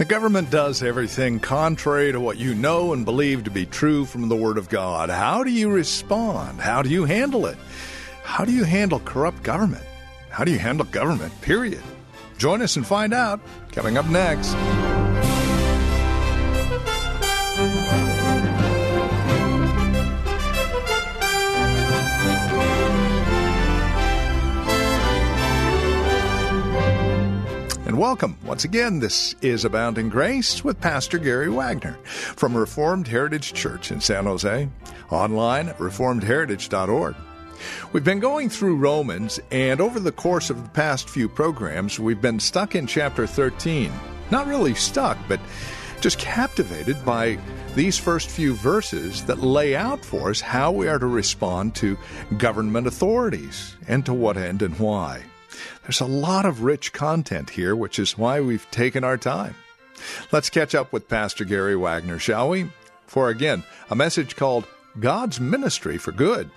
The government does everything contrary to what you know and believe to be true from the Word of God. How do you respond? How do you handle it? How do you handle corrupt government? How do you handle government, period? Join us and find out. Coming up next. Welcome. Once again, this is Abounding Grace with Pastor Gary Wagner from Reformed Heritage Church in San Jose, online at reformedheritage.org. We've been going through Romans, and over the course of the past few programs, we've been stuck in chapter 13. Not really stuck, but just captivated by these first few verses that lay out for us how we are to respond to government authorities and to what end and why. There's a lot of rich content here, which is why we've taken our time. Let's catch up with Pastor Gary Wagner, shall we? For again, a message called God's Ministry for Good.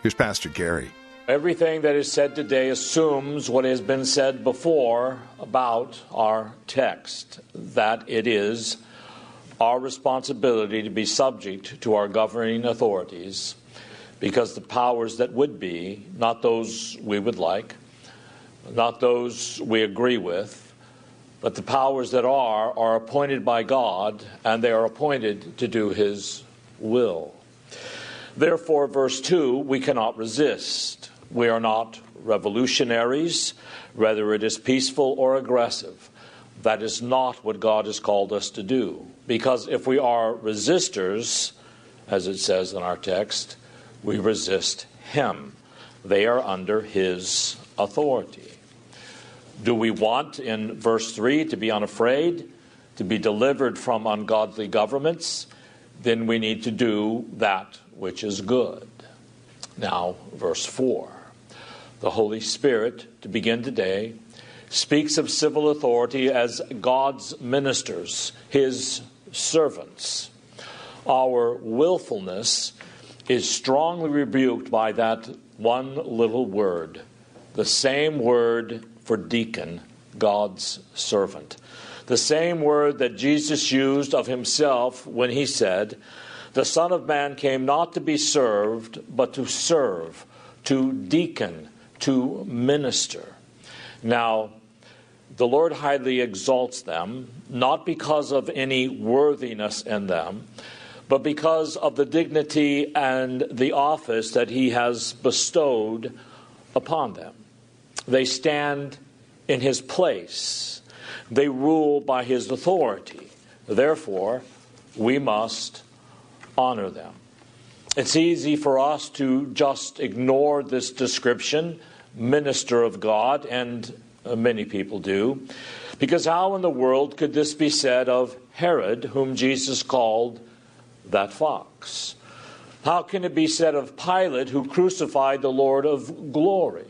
Here's Pastor Gary. Everything that is said today assumes what has been said before about our text that it is our responsibility to be subject to our governing authorities because the powers that would be, not those we would like, not those we agree with, but the powers that are are appointed by God and they are appointed to do His will. Therefore, verse 2, we cannot resist. We are not revolutionaries, whether it is peaceful or aggressive. That is not what God has called us to do. Because if we are resistors, as it says in our text, we resist Him. They are under His authority. Do we want, in verse 3, to be unafraid, to be delivered from ungodly governments? Then we need to do that which is good. Now, verse 4. The Holy Spirit, to begin today, speaks of civil authority as God's ministers, His servants. Our willfulness is strongly rebuked by that one little word, the same word for deacon, God's servant. The same word that Jesus used of himself when he said, The Son of Man came not to be served, but to serve, to deacon, to minister. Now, the Lord highly exalts them, not because of any worthiness in them, but because of the dignity and the office that He has bestowed upon them. They stand in His place, they rule by His authority. Therefore, we must honor them. It's easy for us to just ignore this description, minister of God, and many people do. Because how in the world could this be said of Herod, whom Jesus called that fox? How can it be said of Pilate, who crucified the Lord of glory?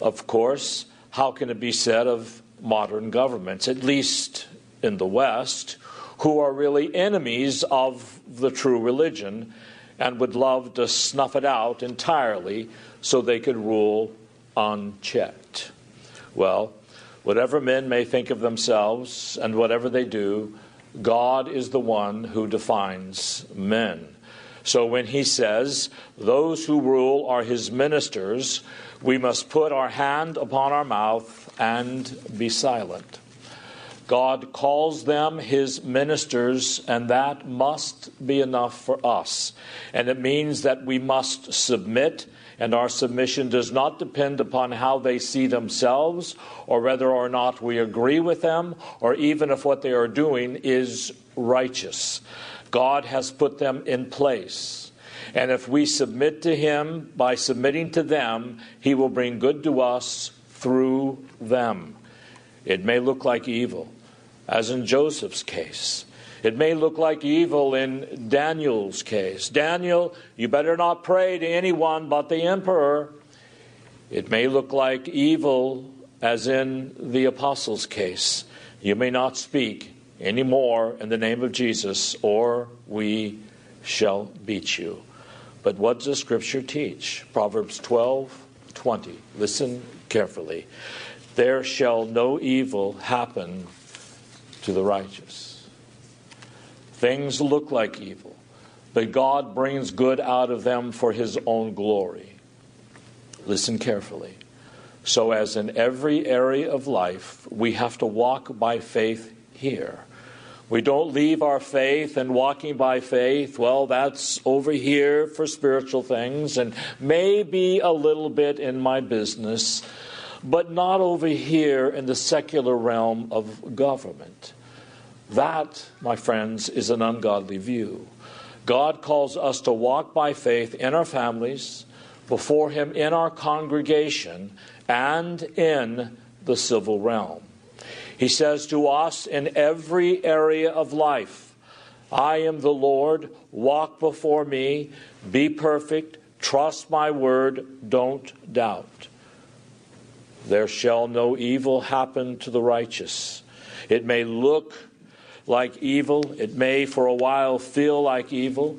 Of course, how can it be said of modern governments, at least in the West, who are really enemies of the true religion and would love to snuff it out entirely so they could rule unchecked? Well, whatever men may think of themselves and whatever they do, God is the one who defines men. So when he says, Those who rule are his ministers, we must put our hand upon our mouth and be silent. God calls them his ministers, and that must be enough for us. And it means that we must submit and our submission does not depend upon how they see themselves or whether or not we agree with them or even if what they are doing is righteous. God has put them in place. And if we submit to Him by submitting to them, He will bring good to us through them. It may look like evil, as in Joseph's case. It may look like evil in Daniel's case. Daniel, you better not pray to anyone but the emperor. It may look like evil as in the apostles' case. You may not speak any more in the name of Jesus, or we shall beat you. But what does Scripture teach? Proverbs 12 20. Listen carefully. There shall no evil happen to the righteous. Things look like evil, but God brings good out of them for his own glory. Listen carefully. So, as in every area of life, we have to walk by faith here. We don't leave our faith and walking by faith. Well, that's over here for spiritual things and maybe a little bit in my business, but not over here in the secular realm of government. That, my friends, is an ungodly view. God calls us to walk by faith in our families, before Him in our congregation, and in the civil realm. He says to us in every area of life, I am the Lord, walk before me, be perfect, trust my word, don't doubt. There shall no evil happen to the righteous. It may look like evil, it may for a while feel like evil,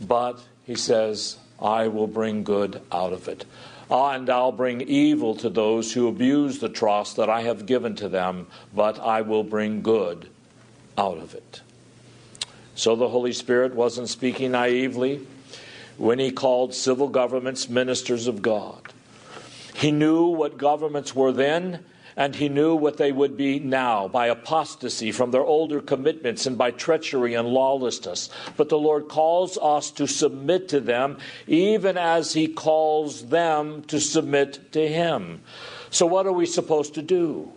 but he says, I will bring good out of it. And I'll bring evil to those who abuse the trust that I have given to them, but I will bring good out of it. So the Holy Spirit wasn't speaking naively when he called civil governments ministers of God. He knew what governments were then and he knew what they would be now by apostasy from their older commitments and by treachery and lawlessness. But the Lord calls us to submit to them, even as he calls them to submit to him. So, what are we supposed to do?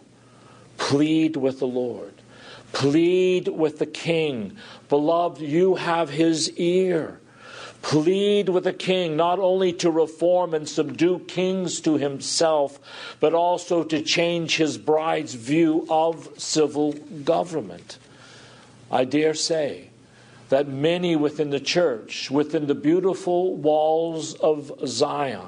Plead with the Lord. Plead with the king. Beloved, you have his ear plead with the king not only to reform and subdue kings to himself, but also to change his bride's view of civil government. I dare say that many within the church, within the beautiful walls of Zion,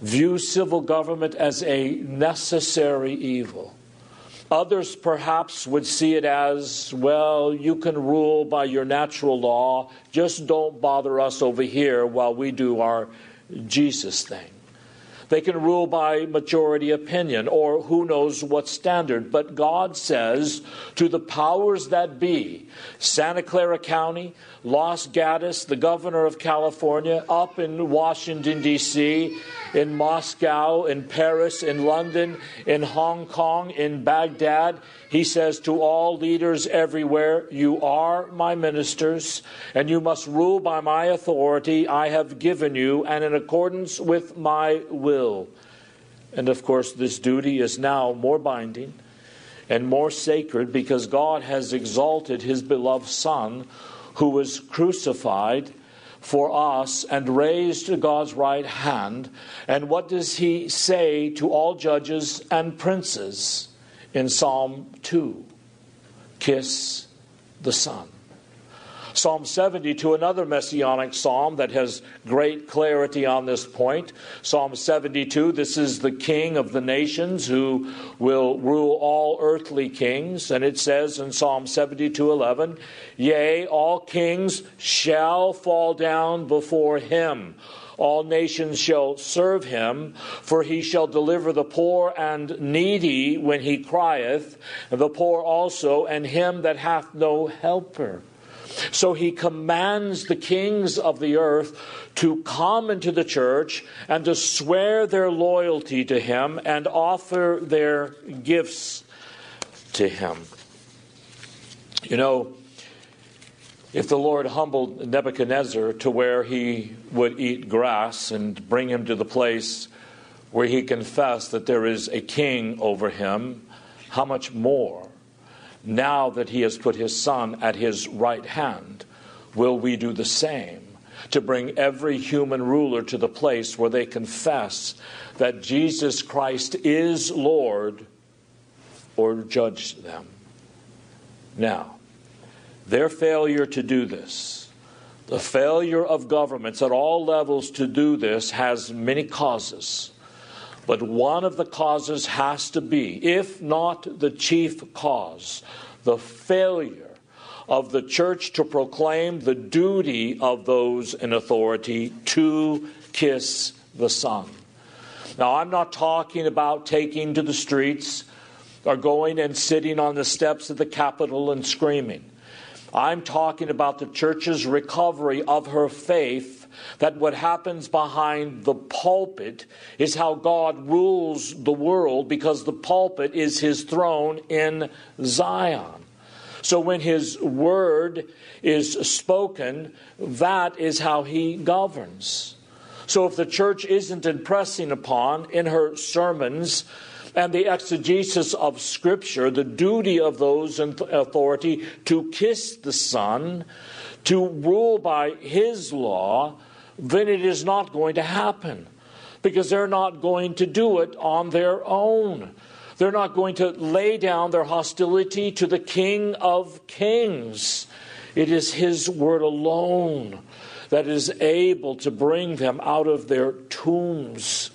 view civil government as a necessary evil Others perhaps would see it as, well, you can rule by your natural law, just don't bother us over here while we do our Jesus thing. They can rule by majority opinion or who knows what standard. But God says to the powers that be, Santa Clara County, Los Gatos, the governor of California, up in Washington, D.C., in Moscow, in Paris, in London, in Hong Kong, in Baghdad. He says to all leaders everywhere, You are my ministers, and you must rule by my authority I have given you, and in accordance with my will. And of course, this duty is now more binding and more sacred because God has exalted his beloved Son, who was crucified for us and raised to God's right hand. And what does he say to all judges and princes in Psalm 2? Kiss the Son. Psalm 72, another messianic psalm that has great clarity on this point. Psalm 72, this is the king of the nations who will rule all earthly kings. And it says in Psalm 72, 11, Yea, all kings shall fall down before him. All nations shall serve him, for he shall deliver the poor and needy when he crieth, the poor also, and him that hath no helper. So he commands the kings of the earth to come into the church and to swear their loyalty to him and offer their gifts to him. You know, if the Lord humbled Nebuchadnezzar to where he would eat grass and bring him to the place where he confessed that there is a king over him, how much more now that he has put his Son at his right hand, will we do the same to bring every human ruler to the place where they confess that Jesus Christ is Lord or judge them? Now, their failure to do this, the failure of governments at all levels to do this, has many causes. But one of the causes has to be, if not the chief cause, the failure of the church to proclaim the duty of those in authority to kiss the Son. Now, I'm not talking about taking to the streets or going and sitting on the steps of the Capitol and screaming. I'm talking about the church's recovery of her faith that what happens behind the pulpit is how God rules the world because the pulpit is his throne in Zion. So when his word is spoken, that is how he governs. So if the church isn't impressing upon in her sermons and the exegesis of Scripture, the duty of those in authority to kiss the Son, to rule by His law, then it is not going to happen because they're not going to do it on their own. They're not going to lay down their hostility to the King of Kings. It is His word alone that is able to bring them out of their tombs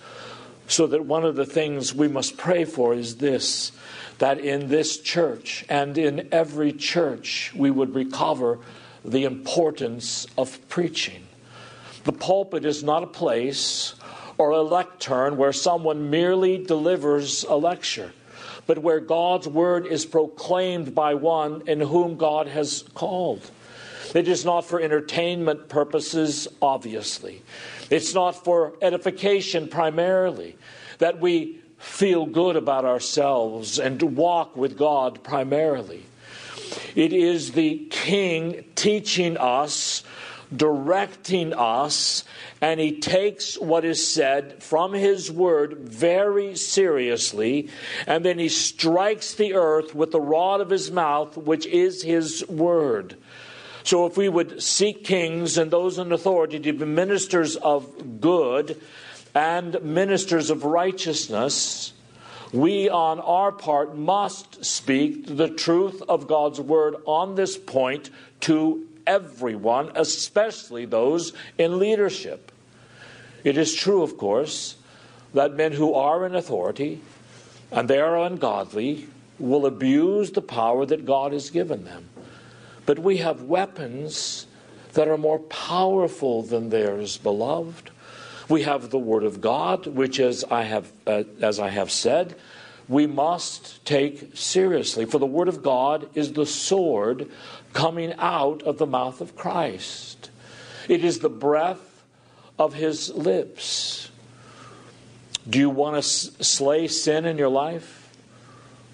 so that one of the things we must pray for is this that in this church and in every church we would recover the importance of preaching. The pulpit is not a place or a lectern where someone merely delivers a lecture, but where God's word is proclaimed by one in whom God has called. It is not for entertainment purposes, obviously. It's not for edification primarily, that we feel good about ourselves and walk with God primarily. It is the King teaching us, directing us, and he takes what is said from his word very seriously, and then he strikes the earth with the rod of his mouth, which is his word. So, if we would seek kings and those in authority to be ministers of good and ministers of righteousness, we on our part must speak the truth of God's word on this point to everyone, especially those in leadership. It is true, of course, that men who are in authority and they are ungodly will abuse the power that God has given them. But we have weapons that are more powerful than theirs, beloved. We have the Word of God, which, as I have, uh, as I have said, we must take seriously. For the Word of God is the sword coming out of the mouth of Christ, it is the breath of His lips. Do you want to slay sin in your life?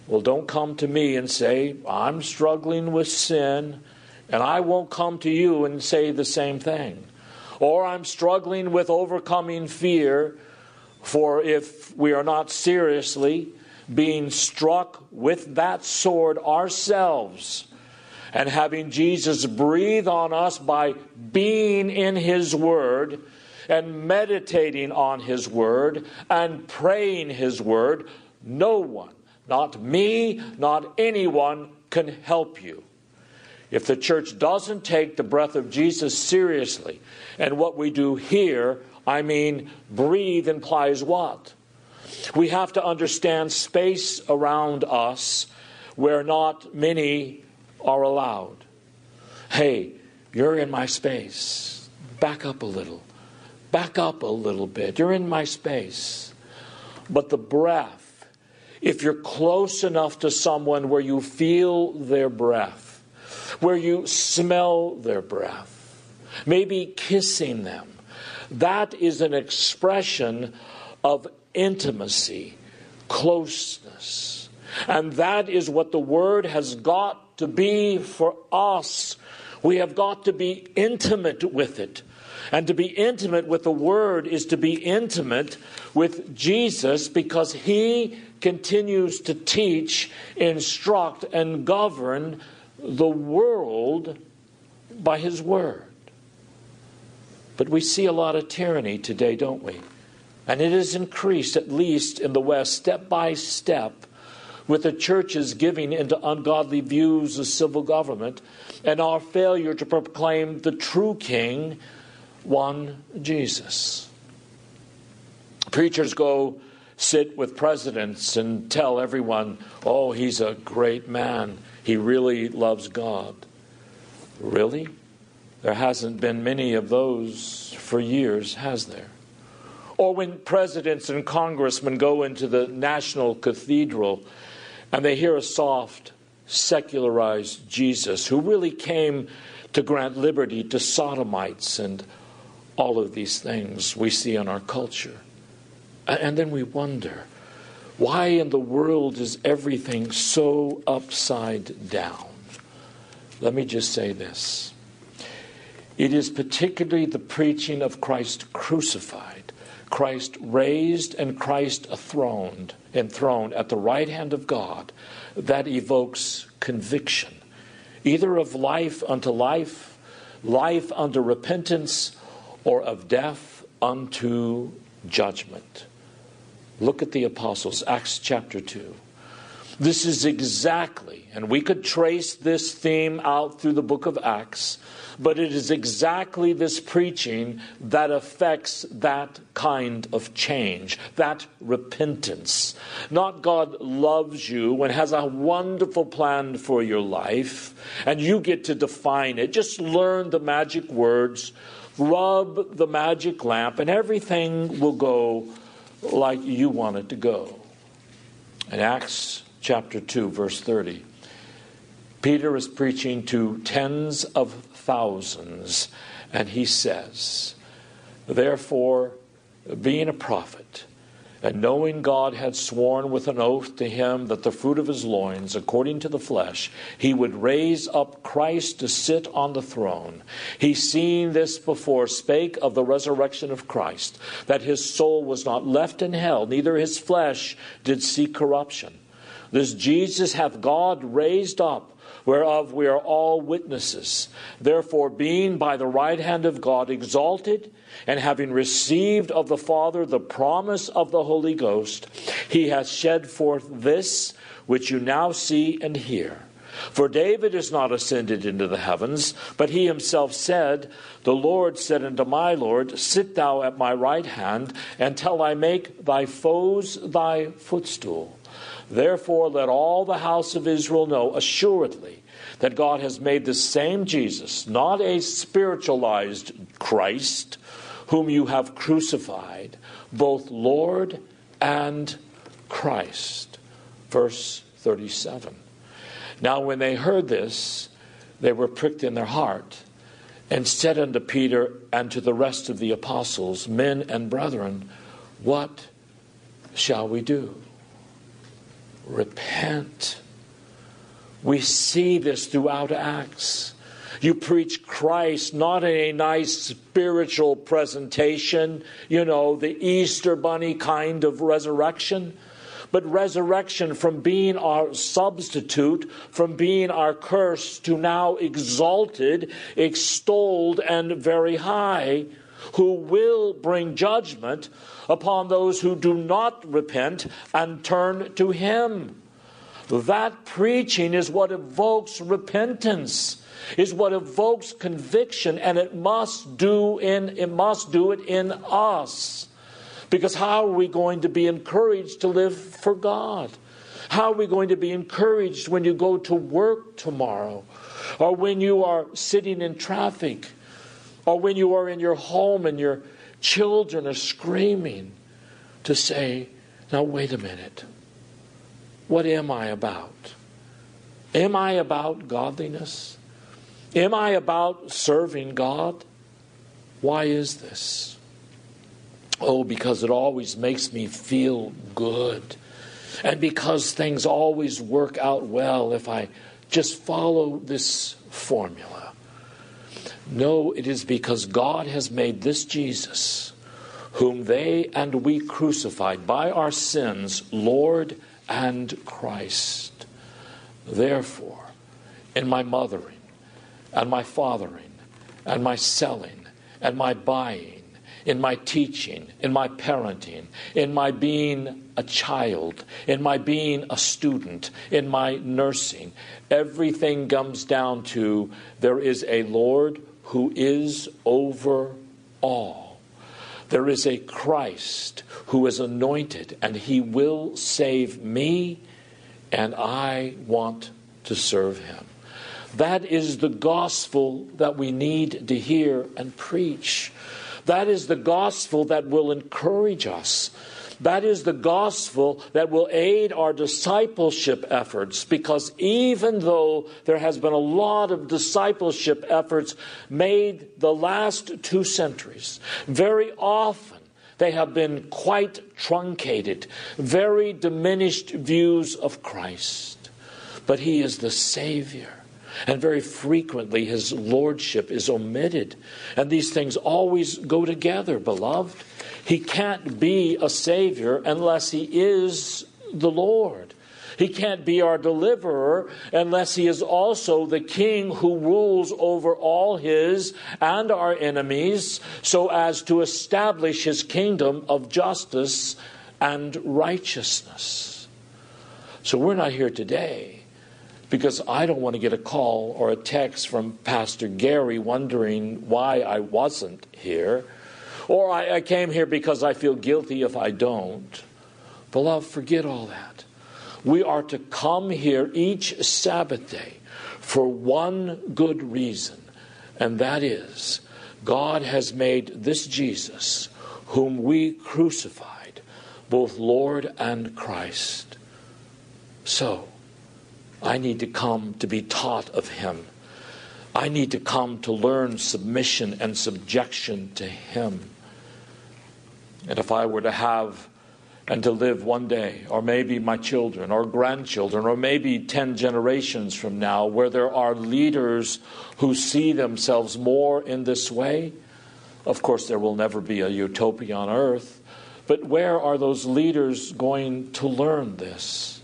Well, don't come to me and say, I'm struggling with sin, and I won't come to you and say the same thing. Or I'm struggling with overcoming fear, for if we are not seriously being struck with that sword ourselves, and having Jesus breathe on us by being in His Word and meditating on His Word and praying His Word, no one not me, not anyone can help you. If the church doesn't take the breath of Jesus seriously, and what we do here, I mean, breathe implies what? We have to understand space around us where not many are allowed. Hey, you're in my space. Back up a little. Back up a little bit. You're in my space. But the breath, if you're close enough to someone where you feel their breath, where you smell their breath, maybe kissing them, that is an expression of intimacy, closeness. And that is what the Word has got to be for us. We have got to be intimate with it. And to be intimate with the Word is to be intimate with Jesus because He continues to teach, instruct, and govern the world by His Word. But we see a lot of tyranny today, don't we? And it has increased, at least in the West, step by step, with the churches giving into ungodly views of civil government and our failure to proclaim the true king, one Jesus. Preachers go sit with presidents and tell everyone, oh, he's a great man. He really loves God. Really? There hasn't been many of those for years, has there? Or when presidents and congressmen go into the national cathedral and they hear a soft, secularized Jesus who really came to grant liberty to sodomites and all of these things we see in our culture. And then we wonder why in the world is everything so upside down? Let me just say this. It is particularly the preaching of Christ crucified, Christ raised, and Christ enthroned, enthroned at the right hand of God that evokes conviction, either of life unto life, life unto repentance, or of death unto judgment. Look at the apostles, Acts chapter 2. This is exactly, and we could trace this theme out through the book of Acts, but it is exactly this preaching that affects that kind of change, that repentance. Not God loves you and has a wonderful plan for your life, and you get to define it. Just learn the magic words, rub the magic lamp, and everything will go like you want it to go. In Acts chapter 2, verse 30, Peter is preaching to tens of thousands, and he says, Therefore, being a prophet, and knowing God had sworn with an oath to him that the fruit of his loins, according to the flesh, he would raise up Christ to sit on the throne, he, seeing this before, spake of the resurrection of Christ, that his soul was not left in hell, neither his flesh did see corruption. This Jesus hath God raised up whereof we are all witnesses. Therefore, being by the right hand of God exalted, and having received of the Father the promise of the Holy Ghost, he hath shed forth this which you now see and hear. For David is not ascended into the heavens, but he himself said, The Lord said unto my Lord, Sit thou at my right hand, until I make thy foes thy footstool. Therefore, let all the house of Israel know assuredly that God has made the same Jesus, not a spiritualized Christ, whom you have crucified, both Lord and Christ. Verse 37. Now, when they heard this, they were pricked in their heart and said unto Peter and to the rest of the apostles, Men and brethren, what shall we do? Repent. We see this throughout Acts. You preach Christ not in a nice spiritual presentation, you know, the Easter bunny kind of resurrection, but resurrection from being our substitute, from being our curse to now exalted, extolled, and very high, who will bring judgment upon those who do not repent and turn to Him. That preaching is what evokes repentance is what evokes conviction, and it must do in it must do it in us. Because how are we going to be encouraged to live for God? How are we going to be encouraged when you go to work tomorrow? Or when you are sitting in traffic? Or when you are in your home and your children are screaming to say, Now, wait a minute. What am I about? Am I about godliness? Am I about serving God? Why is this? Oh, because it always makes me feel good. And because things always work out well if I just follow this formula. No, it is because God has made this Jesus, whom they and we crucified by our sins, Lord and Christ. Therefore, in my mothering, and my fathering, and my selling, and my buying, in my teaching, in my parenting, in my being a child, in my being a student, in my nursing. Everything comes down to there is a Lord who is over all. There is a Christ who is anointed, and he will save me, and I want to serve him. That is the gospel that we need to hear and preach. That is the gospel that will encourage us. That is the gospel that will aid our discipleship efforts because even though there has been a lot of discipleship efforts made the last two centuries, very often they have been quite truncated, very diminished views of Christ. But He is the Savior. And very frequently, his lordship is omitted. And these things always go together, beloved. He can't be a Savior unless he is the Lord. He can't be our deliverer unless he is also the king who rules over all his and our enemies so as to establish his kingdom of justice and righteousness. So we're not here today because I don't want to get a call or a text from Pastor Gary wondering why I wasn't here, or I, I, came here because I feel guilty if I don't. Beloved, forget all that. We are to come here each Sabbath day for one good reason, and that is God has made this Jesus, whom we crucified, both Lord and Christ. So, I need to come to be taught of Him. I need to come to learn submission and subjection to Him. And if I were to have and to live one day, or maybe my children or grandchildren, or maybe 10 generations from now, where there are leaders who see themselves more in this way, of course, there will never be a utopia on earth. But where are those leaders going to learn this?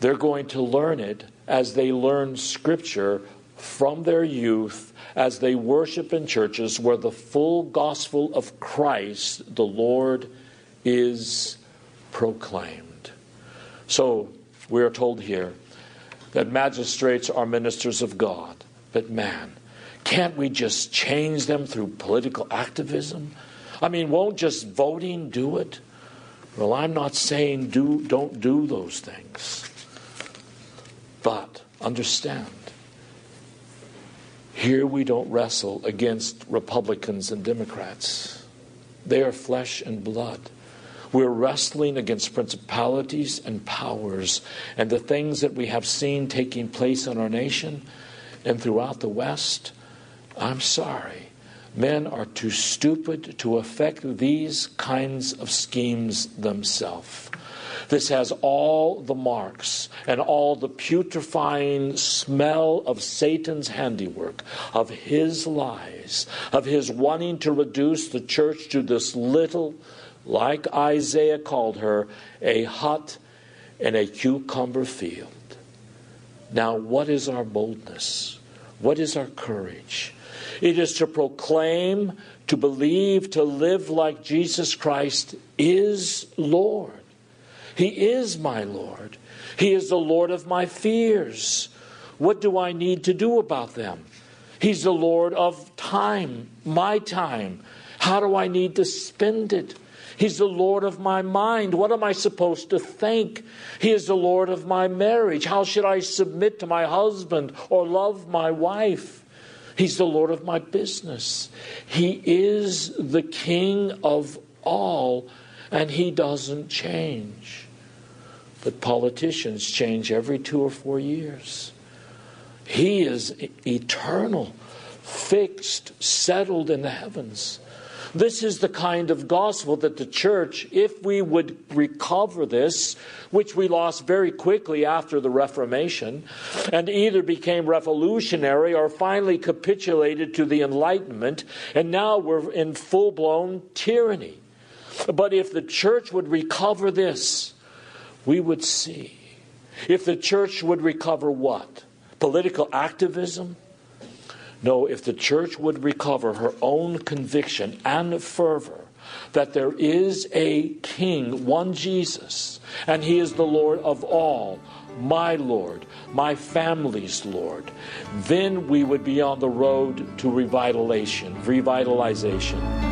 They're going to learn it as they learn Scripture from their youth, as they worship in churches where the full gospel of Christ, the Lord, is proclaimed. So, we are told here that magistrates are ministers of God, but man, can't we just change them through political activism? I mean, won't just voting do it? Well, I'm not saying do, don't do those things. But understand, here we don't wrestle against Republicans and Democrats. They are flesh and blood. We're wrestling against principalities and powers and the things that we have seen taking place in our nation and throughout the West. I'm sorry. Men are too stupid to affect these kinds of schemes themselves. This has all the marks and all the putrefying smell of Satan's handiwork, of his lies, of his wanting to reduce the church to this little, like Isaiah called her, a hut and a cucumber field. Now, what is our boldness? What is our courage? It is to proclaim, to believe, to live like Jesus Christ is Lord. He is my Lord. He is the Lord of my fears. What do I need to do about them? He's the Lord of time, my time. How do I need to spend it? He's the Lord of my mind. What am I supposed to think? He is the Lord of my marriage. How should I submit to my husband or love my wife? He's the Lord of my business. He is the King of all, and He doesn't change. But politicians change every two or four years. He is eternal, fixed, settled in the heavens. This is the kind of gospel that the church, if we would recover this, which we lost very quickly after the Reformation, and either became revolutionary or finally capitulated to the Enlightenment, and now we're in full blown tyranny. But if the church would recover this, we would see if the church would recover what? Political activism? No, if the church would recover her own conviction and fervor that there is a King, one Jesus, and He is the Lord of all, my Lord, my family's Lord, then we would be on the road to revitalization, revitalization.